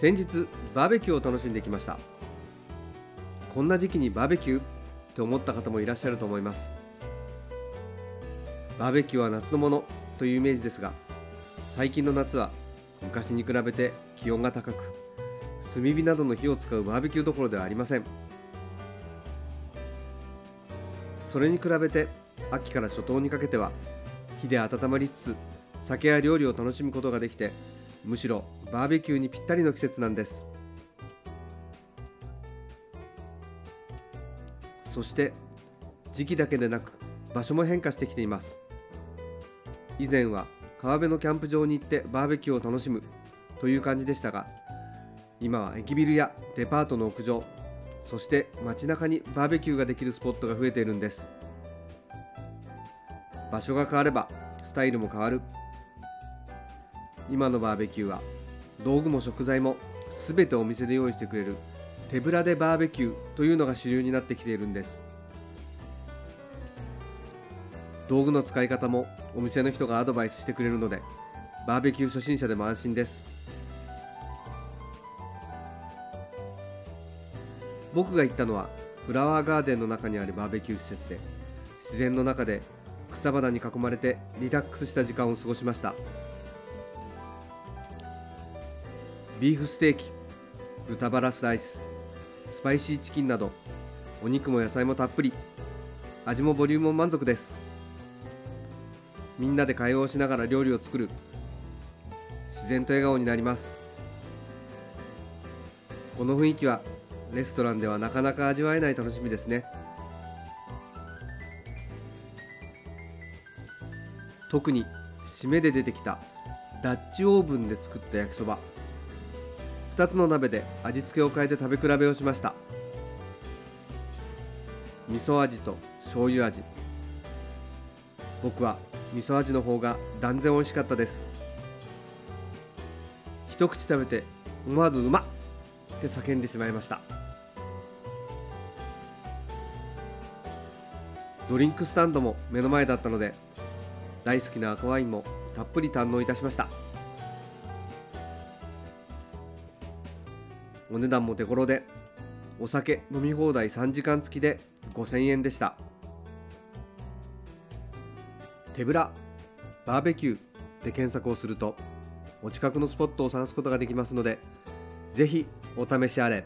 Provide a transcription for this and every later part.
先日バーベキューを楽しんできました。こんな時期にバーベキューって思った方もいらっしゃると思います。バーベキューは夏のものというイメージですが最近の夏は昔に比べて気温が高く炭火などの火を使うバーベキューどころではありません。それに比べて秋から初冬にかけては火で温まりつつ酒や料理を楽しむことができてむしろバーベキューにぴったりの季節なんです。そして時期だけでなく場所も変化してきています。以前は川辺のキャンプ場に行ってバーベキューを楽しむという感じでしたが今は駅ビルやデパートの屋上そして街中にバーベキューができるスポットが増えているんです。場所が変わればスタイルも変わる。今のバーベキューは。道具も食材も全てお店で用意してくれる。手ぶらでバーベキューというのが主流になってきているんです。道具の使い方もお店の人がアドバイスしてくれるのでバーベキュー初心者でも安心です。僕が行ったのはフラワーガーデンの中にあるバーベキュー施設で自然の中で草花に囲まれてリラックスした時間を過ごしました。ビーフステーキ豚バラスライススパイシーチキンなどお肉も野菜もたっぷり。味もボリュームも満足です。みんなで会話をしながら料理を作る。自然と笑顔になります。この雰囲気はレストランではなかなか味わえない楽しみですね。特に締めで出てきたダッチオーブンで作った焼きそば。2つの鍋で味付けを変えて食べ比べをしました。味噌味と醤油味。僕は味噌味の方が断然美味しかったです。一口食べて思わずうまっって叫んでしまいました。ドリンクスタンドも目の前だったので大好きな赤ワインもたっぷり堪能いたしました。お値段も手頃でお酒飲み放題3時間付きで5000円でした手ぶらバーベキューで検索をするとお近くのスポットを探すことができますのでぜひお試しあれ。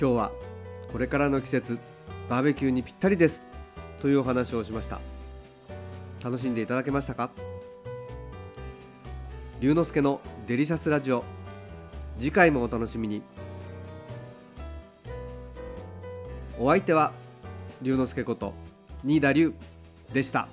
今日はこれからの季節バーベキューにぴったりですというお話をしました。楽しんでいただけましたか？龍之介のデリシャスラジオ。次回もお楽しみに。お相手は龍之介こと新田龍でした。